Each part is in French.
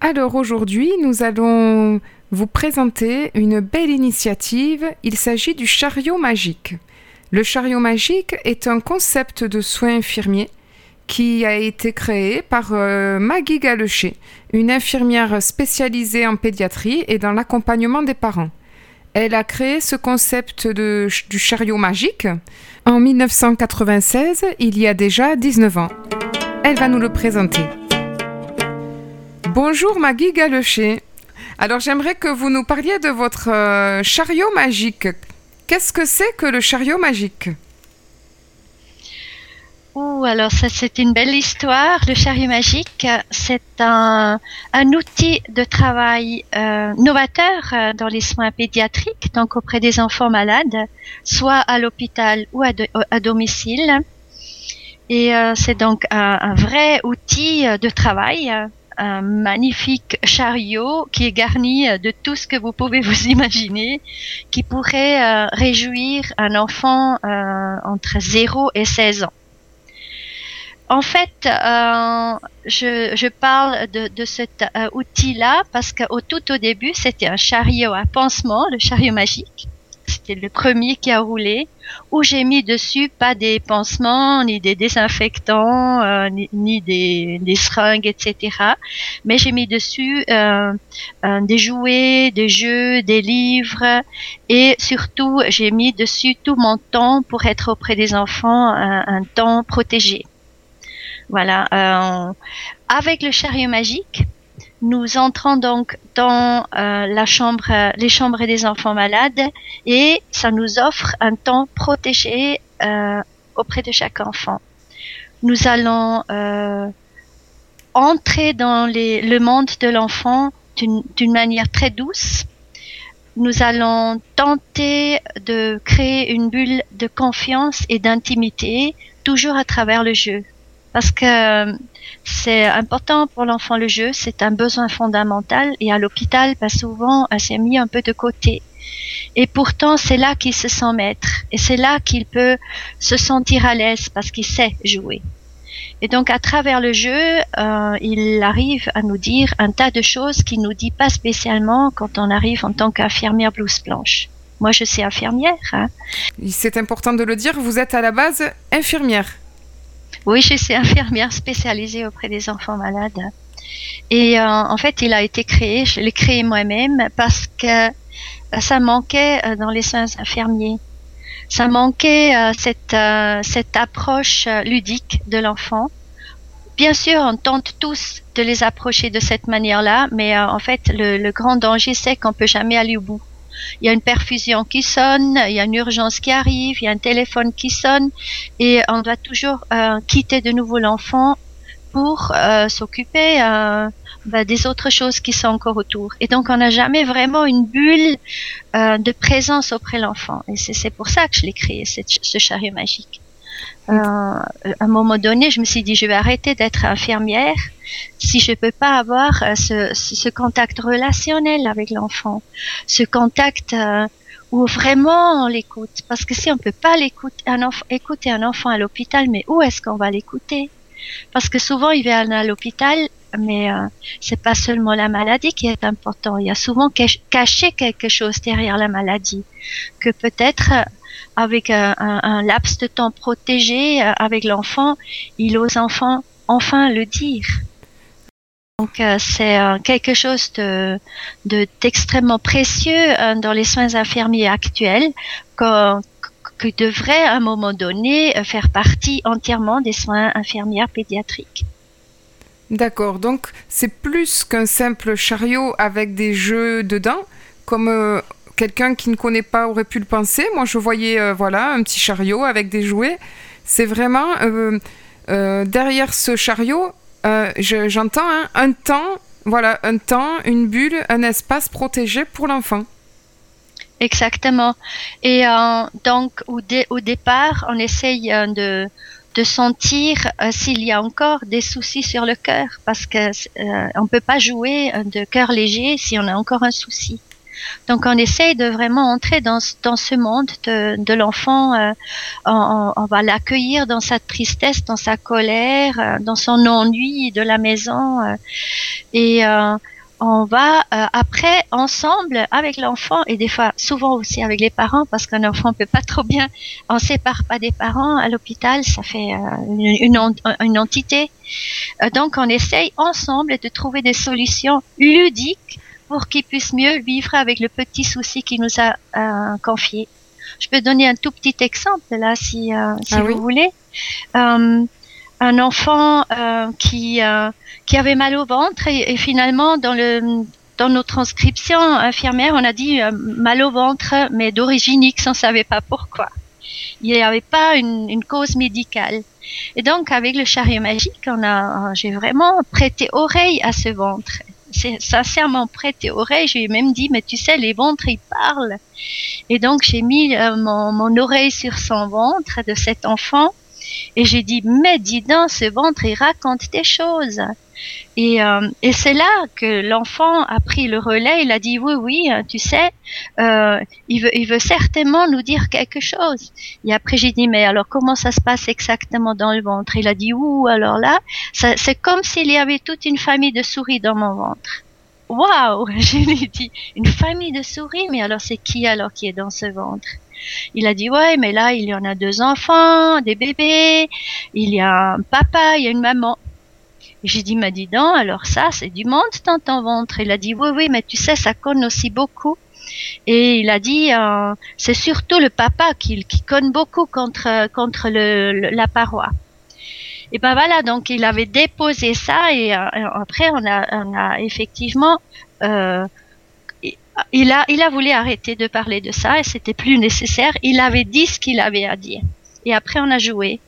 Alors aujourd'hui, nous allons vous présenter une belle initiative. Il s'agit du chariot magique. Le chariot magique est un concept de soins infirmiers qui a été créé par euh, Maggie Galecher, une infirmière spécialisée en pédiatrie et dans l'accompagnement des parents. Elle a créé ce concept du chariot magique en 1996, il y a déjà 19 ans. Elle va nous le présenter. Bonjour Maggie Galecher. Alors j'aimerais que vous nous parliez de votre euh, chariot magique. Qu'est-ce que c'est que le chariot magique? Oh, alors ça c'est une belle histoire. Le chariot magique, c'est un, outil de travail euh, novateur euh, dans les soins pédiatriques, donc auprès des enfants malades, soit à l'hôpital ou à, domicile. Et euh, c'est donc un, vrai outil de travail un magnifique chariot qui est garni euh, de tout ce que vous pouvez vous imaginer, qui pourrait euh, réjouir un enfant euh, entre 0 et 16 ans. En fait, je, je, parle de, de cet outil-là parce qu'au tout au début, c'était un chariot à pansement, le chariot magique c'était le premier qui a roulé, où j'ai mis dessus pas des pansements, ni des désinfectants, euh, ni, des, des, seringues, etc. Mais j'ai mis dessus euh, euh, des jouets, des jeux, des livres, et surtout j'ai mis dessus tout mon temps pour être auprès des enfants, un temps protégé. Voilà. avec le chariot magique, nous entrons donc dans euh, la chambre, les chambres des enfants malades et ça nous offre un temps protégé euh, auprès de chaque enfant. Nous allons euh, entrer dans les, le monde de l'enfant d'une manière très douce. Nous allons tenter de créer une bulle de confiance et d'intimité, toujours à travers le jeu. Parce que c'est important pour l'enfant le jeu, c'est un besoin fondamental et à l'hôpital, pas souvent, c'est mis un peu de côté. Et pourtant, c'est là qu'il se sent maître et c'est là qu'il peut se sentir à l'aise parce qu'il sait jouer. Et donc, à travers le jeu, euh, il arrive à nous dire un tas de choses qu'il nous dit pas spécialement quand on arrive en tant qu'infirmière blouse blanche. Moi, je suis infirmière. Hein. C'est important de le dire, vous êtes à la base infirmière. Oui, je suis infirmière spécialisée auprès des enfants malades. Et euh, en fait, il a été créé, je l'ai créé moi-même parce que euh, ça manquait euh, dans les soins infirmiers. Ça manquait cette, cette approche ludique de l'enfant. Bien sûr, on tente tous de les approcher de cette manière-là, mais en fait, le, le grand danger, c'est qu'on peut jamais aller au bout il y a une perfusion qui sonne, il y a une urgence qui arrive, il y a un téléphone qui sonne et on doit toujours euh, quitter de nouveau l'enfant pour euh, s'occuper euh, bah, des autres choses qui sont encore autour. Et donc on n'a jamais vraiment une bulle de présence auprès de l'enfant. Et c'est pour ça que je l'ai créé, ce chariot magique. Euh, à un moment donné, je me suis dit, je vais arrêter d'être infirmière si je peux pas avoir euh, ce, contact relationnel avec l'enfant, ce contact euh, où vraiment on l'écoute. Parce que si on peut pas l'écouter, écouter un enfant à l'hôpital, mais où est-ce qu'on va l'écouter? Parce que souvent il vient à l'hôpital, mais euh, c'est pas seulement la maladie qui est important. Il y a souvent caché quelque chose derrière la maladie que peut-être avec un, laps de temps protégé euh, avec l'enfant, il ose enfin, enfin le dire. Donc euh, c'est euh, quelque chose de d'extrêmement précieux dans les soins infirmiers actuels qui devrait à un moment donné faire partie entièrement des soins infirmières pédiatriques. D'accord, donc c'est plus qu'un simple chariot avec des jeux dedans, comme quelqu'un qui ne connaît pas aurait pu le penser. Moi, je voyais euh, voilà un petit chariot avec des jouets. C'est vraiment euh, euh, derrière ce chariot, j'entends un temps, voilà, un temps, une bulle, un espace protégé pour l'enfant. Exactement. Et donc, au, départ, on essaye de, sentir s'il y a encore des soucis sur le cœur, parce que on peut pas jouer de cœur léger si on a encore un souci. Donc on essaye de vraiment entrer dans, dans ce monde de, l'enfant. Euh, on, va l'accueillir dans sa tristesse, dans sa colère, euh, dans son ennui de la maison. Euh, et on va après ensemble avec l'enfant et des fois souvent aussi avec les parents parce qu'un enfant peut pas trop bien on sépare pas des parents à l'hôpital ça fait une, une, entité donc on essaye ensemble de trouver des solutions ludiques pour qu'il puisse mieux vivre avec le petit souci qu'il nous a confié je peux donner un tout petit exemple là si, si ah vous voulez un enfant qui qui avait mal au ventre et, finalement dans le dans nos transcriptions infirmières, on a dit euh, mal au ventre, mais d'origine X, on ne savait pas pourquoi. Il n'y avait pas une, une, cause médicale. Et donc, avec le chariot magique, on a, j'ai vraiment prêté oreille à ce ventre. Sincèrement prêté oreille. J'ai même dit, mais tu sais, les ventres, ils parlent. Et donc, j'ai mis euh, mon, mon oreille sur son ventre de cet enfant. Et j'ai dit, mais dis donc, ce ventre, il raconte des choses. Et, euh, et c'est là que l'enfant a pris le relais. Il a dit oui, oui, euh, tu sais, euh, il, veut, il veut certainement nous dire quelque chose. Et après j'ai dit mais alors comment ça se passe exactement dans le ventre? Il a dit ouh alors là, c'est comme s'il y avait toute une famille de souris dans mon ventre. Waouh Je lui ai dit une famille de souris, mais alors c'est qui alors qui est dans ce ventre? Il a dit ouais mais là il y en a deux enfants, des bébés, il y a un papa, il y a une maman. J'ai dit, mais dis donc, alors ça, c'est du monde dans ton ventre. Il a dit, oui, oui, mais tu sais, ça conne aussi beaucoup. Et il a dit, euh, c'est surtout le papa qui, conne beaucoup contre, contre la paroi. Et ben voilà, donc il avait déposé ça et euh, après on a, on a effectivement, euh, il a, il a voulu arrêter de parler de ça et c'était plus nécessaire. Il avait dit ce qu'il avait à dire. Et après on a joué.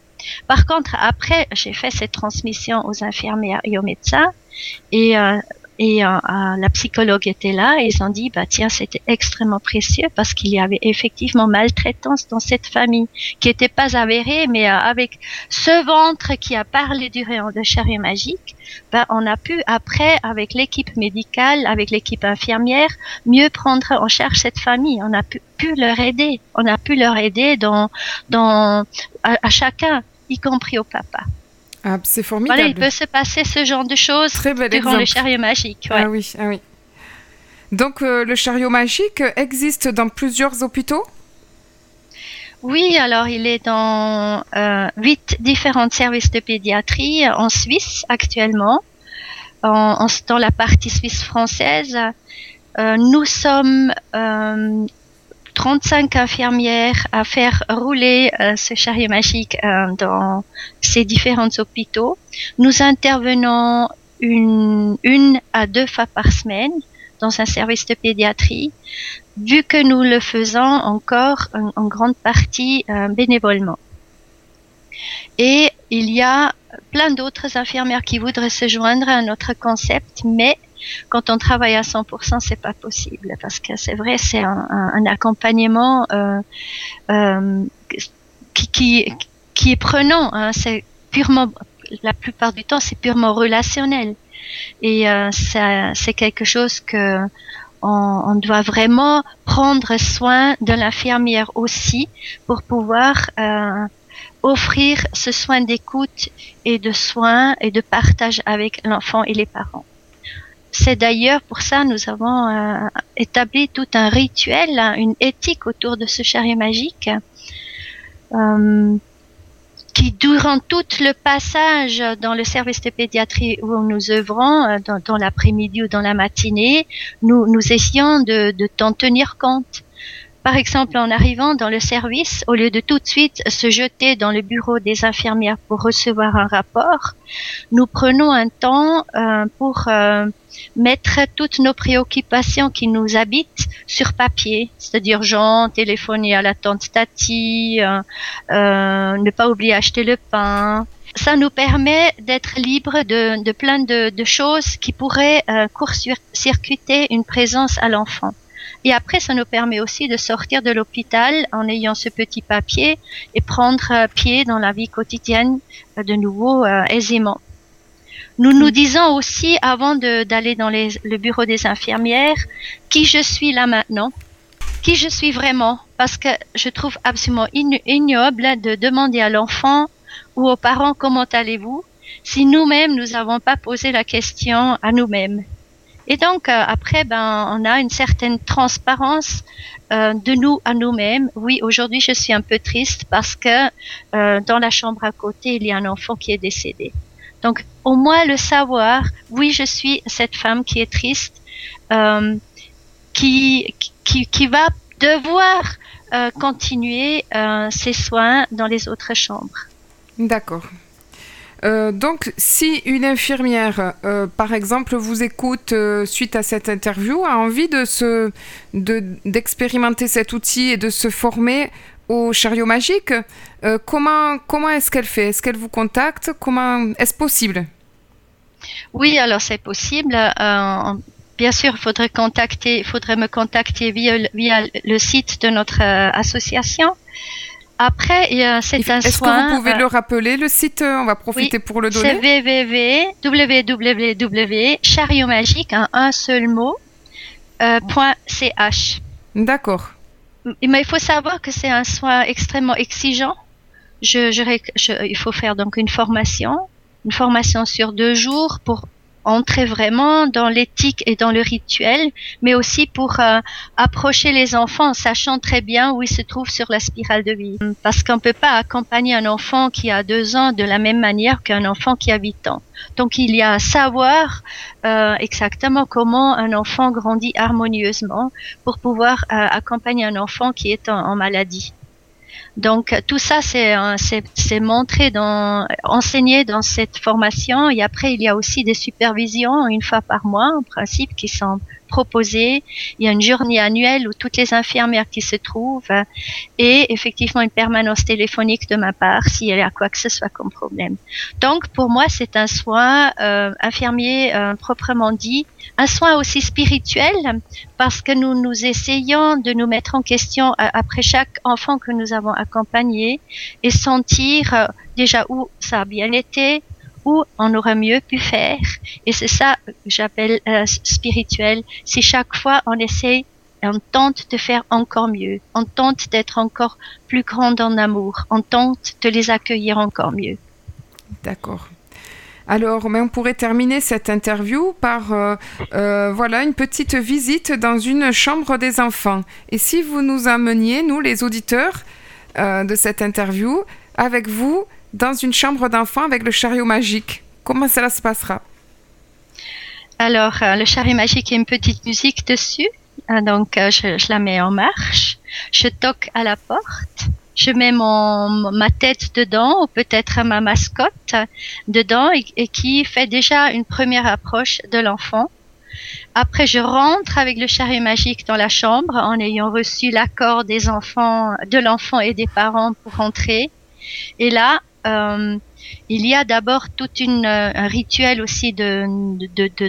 Par contre, après, j'ai fait cette transmission aux infirmières et aux médecins et euh, et euh, euh, la psychologue était là et ils ont dit bah tiens c'était extrêmement précieux parce qu'il y avait effectivement maltraitance dans cette famille qui n'était pas avérée mais avec ce ventre qui a parlé du rayon de chariot magique bah, on a pu après avec l'équipe médicale avec l'équipe infirmière mieux prendre en charge cette famille. On a pu, leur aider. On a pu leur aider dans dans à chacun y compris au papa. Ah, c'est formidable. Voilà, il peut se passer ce genre de choses durant le chariot magique. Ah oui, ah oui. Donc euh, le chariot magique existe dans plusieurs hôpitaux? Oui, alors il est dans euh, huit différents services de pédiatrie en Suisse actuellement, en, dans la partie suisse française. Euh, nous sommes 35 infirmières à faire rouler euh, ce chariot magique euh, dans ces différents hôpitaux. Nous intervenons une, à deux fois par semaine dans un service de pédiatrie, vu que nous le faisons encore en, grande partie euh, bénévolement. Et il y a plein d'autres infirmières qui voudraient se joindre à notre concept, mais quand on travaille à 100%, c'est pas possible parce que c'est vrai, c'est un, accompagnement euh, euh, qui, qui, est prenant. Hein, c'est purement, la plupart du temps, c'est purement relationnel et euh, c'est quelque chose que on, doit vraiment prendre soin de l'infirmière aussi pour pouvoir offrir ce soin d'écoute et de soin et de partage avec l'enfant et les parents. C'est d'ailleurs pour ça nous avons euh, établi tout un rituel, hein, une éthique autour de ce chariot magique, euh, qui durant tout le passage dans le service de pédiatrie où nous œuvrons, euh, dans, l'après-midi ou dans la matinée, nous, nous essayons de t'en tenir compte. Par exemple, en arrivant dans le service, au lieu de tout de suite se jeter dans le bureau des infirmières pour recevoir un rapport, nous prenons un temps euh, pour euh, mettre toutes nos préoccupations qui nous habitent sur papier, c'est-à-dire genre téléphoner à la tante Tati, euh, ne pas oublier acheter le pain. Ça nous permet d'être libre de, de, plein de, de, choses qui pourraient court-circuiter une présence à l'enfant. Et après, ça nous permet aussi de sortir de l'hôpital en ayant ce petit papier et prendre pied dans la vie quotidienne de nouveau aisément. Nous nous disons aussi, avant d'aller dans le bureau des infirmières, qui je suis là maintenant, qui je suis vraiment, parce que je trouve absolument ignoble de demander à l'enfant ou aux parents comment allez-vous si nous-mêmes nous n'avons pas posé la question à nous-mêmes. Et donc euh, après, ben, on a une certaine transparence euh, de nous à nous-mêmes. Oui, aujourd'hui, je suis un peu triste parce que euh, dans la chambre à côté, il y a un enfant qui est décédé. Donc, au moins le savoir, oui, je suis cette femme qui est triste, euh, qui, qui, qui va devoir euh, continuer euh, ses soins dans les autres chambres. D'accord. Euh, donc, si une infirmière, euh, par exemple, vous écoute euh, suite à cette interview, a envie de d'expérimenter cet outil et de se former au chariot magique, comment, comment est-ce qu'elle fait? Est-ce qu'elle vous contacte? Comment est-ce possible? Oui, alors c'est possible. bien sûr, faudrait faudrait me contacter via le site de notre association. Après, c'est un Est-ce que vous pouvez le rappeler, le site On va profiter pour le donner. C'est www.chariomagique, en un seul mot, euh, .ch. D'accord. Mais il faut savoir que c'est un soin extrêmement exigeant. Je, je, il faut faire donc une formation, une formation sur deux jours pour entrer vraiment dans l'éthique et dans le rituel, mais aussi pour euh, approcher les enfants en sachant très bien où ils se trouvent sur la spirale de vie. Parce qu'on ne peut pas accompagner un enfant qui a deux ans de la même manière qu'un enfant qui a huit ans. Donc il y a à savoir euh, exactement comment un enfant grandit harmonieusement pour pouvoir euh, accompagner un enfant qui est en maladie. Donc tout ça, c'est montré dans, enseigné dans cette formation. Et après, il y a aussi des supervisions une fois par mois, en principe, qui sont proposées. Il y a une journée annuelle où toutes les infirmières qui se trouvent et effectivement une permanence téléphonique de ma part s'il y a quoi que ce soit comme problème. Donc pour moi, c'est un soin euh, infirmier euh, proprement dit, un soin aussi spirituel parce que nous nous essayons de nous mettre en question euh, après chaque enfant que nous avons accompagné et sentir euh, déjà où ça a bien été, où on aurait mieux pu faire. Et c'est ça que j'appelle euh, spirituel. C'est chaque fois on essaie on tente de faire encore mieux, on tente d'être encore plus grande en amour, on tente de les accueillir encore mieux. D'accord. Alors, mais on pourrait terminer cette interview par euh, voilà une petite visite dans une chambre des enfants. Et si vous nous ameniez, nous les auditeurs euh, de cette interview, avec vous dans une chambre d'enfants avec le chariot magique, comment cela se passera? Alors, le chariot magique, il a une petite musique dessus, donc je la mets en marche. Je toque à la porte je mets mon, ma tête dedans ou peut-être ma mascotte dedans et, qui fait déjà une première approche de l'enfant. Après, je rentre avec le chariot magique dans la chambre en ayant reçu l'accord des enfants, de l'enfant et des parents pour rentrer. Et là, euh, il y a d'abord tout une, euh, un rituel aussi de,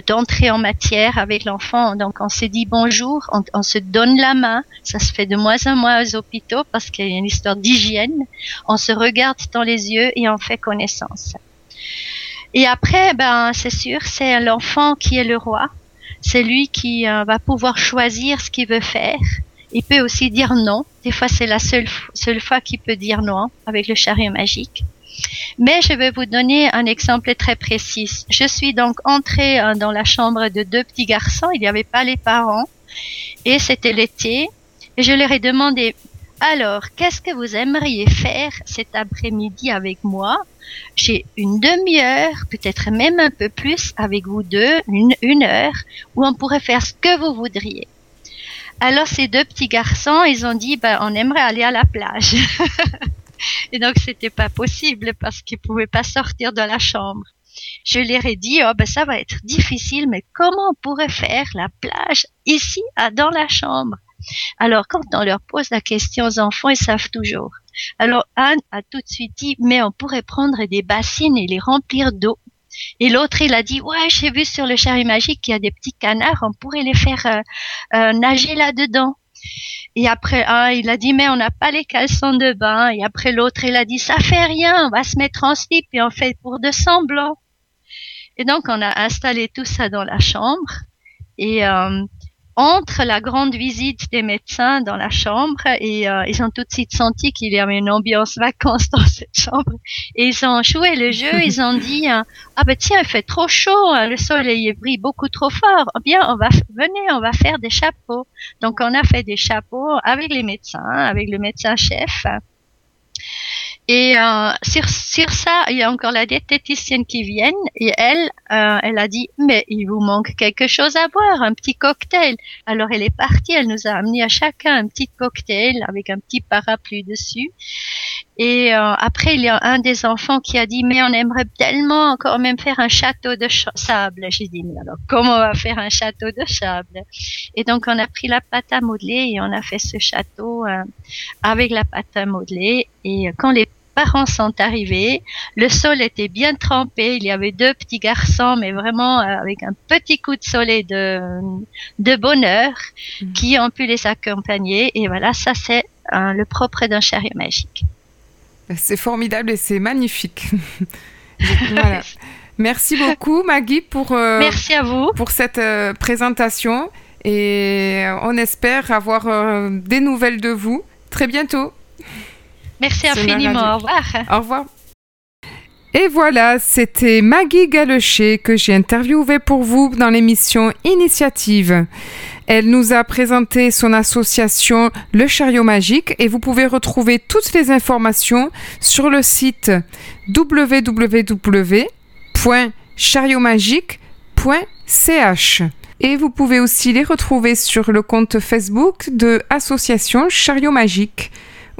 d'entrée en matière avec l'enfant. Donc on se dit bonjour, on, se donne la main. Ça se fait de moins en moins aux hôpitaux parce qu'il y a une histoire d'hygiène. On se regarde dans les yeux et on fait connaissance. Et après, ben c'est sûr, c'est l'enfant qui est le roi. C'est lui qui euh, va pouvoir choisir ce qu'il veut faire. Il peut aussi dire non. Des fois, c'est la seule, seule fois qu'il peut dire non avec le chariot magique. Mais je vais vous donner un exemple très précis. Je suis donc entrée euh, dans la chambre de deux petits garçons. Il n'y avait pas les parents. Et c'était l'été. Et je leur ai demandé, alors, qu'est-ce que vous aimeriez faire cet après-midi avec moi? J'ai une demi-heure, peut-être même un peu plus avec vous deux, une, heure, où on pourrait faire ce que vous voudriez. Alors ces deux petits garçons, ils ont dit, ben, on aimerait aller à la plage. Et donc, c'était pas possible parce qu'ils pouvaient pas sortir de la chambre. Je leur ai dit, oh, ben, ça va être difficile, mais comment on pourrait faire la plage ici, dans la chambre? Alors, quand on leur pose la question aux enfants, ils savent toujours. Alors, Anne a tout de suite dit, mais on pourrait prendre des bassines et les remplir d'eau. Et l'autre, il a dit, ouais, j'ai vu sur le chariot magique qu'il y a des petits canards, on pourrait les faire euh, euh, nager là-dedans. Et après, un, il a dit, mais on n'a pas les caleçons de bain. Et après, l'autre, il a dit, ça fait rien, on va se mettre en slip et on fait pour de semblant. Et donc, on a installé tout ça dans la chambre. Et euh, entre la grande visite des médecins dans la chambre et euh, ils ont tout de suite senti qu'il y avait une ambiance vacances dans cette chambre. Et ils ont joué le jeu ils ont dit euh, ah ben tiens il fait trop chaud hein, le soleil brille beaucoup trop fort. Eh bien on va venez on va faire des chapeaux donc on a fait des chapeaux avec les médecins avec le médecin chef et euh, sur, sur ça, il y a encore la diététicienne qui vient et elle, euh, elle a dit mais il vous manque quelque chose à boire, un petit cocktail. Alors elle est partie, elle nous a amené à chacun un petit cocktail avec un petit parapluie dessus. Et euh, après, il y a un des enfants qui a dit mais on aimerait tellement encore même faire un château de sable. J'ai dit mais alors comment on va faire un château de sable? Et donc on a pris la pâte à modeler et on a fait ce château euh, avec la pâte à modeler. Et quand les parents sont arrivés. Le sol était bien trempé. Il y avait deux petits garçons, mais vraiment euh, avec un petit coup de soleil de, de bonheur mm. qui ont pu les accompagner. Et voilà, ça c'est euh, le propre d'un chariot magique. C'est formidable et c'est magnifique. Merci beaucoup Maggie pour, euh, Merci à vous. pour cette présentation et on espère avoir des nouvelles de vous très bientôt. Merci infiniment. Au revoir. Au revoir. Et voilà, c'était Maggie Galocher que j'ai interviewée pour vous dans l'émission Initiative. Elle nous a présenté son association Le Chariot Magique et vous pouvez retrouver toutes les informations sur le site www.chariotmagique.ch. Et vous pouvez aussi les retrouver sur le compte Facebook de Association Chariot Magique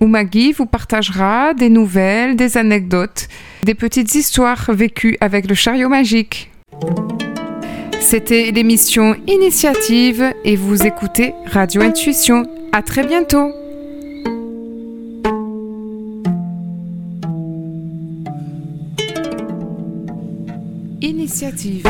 où Maggie vous partagera des nouvelles, des anecdotes, des petites histoires vécues avec le chariot magique. C'était l'émission Initiative et vous écoutez Radio Intuition. À très bientôt. Initiative.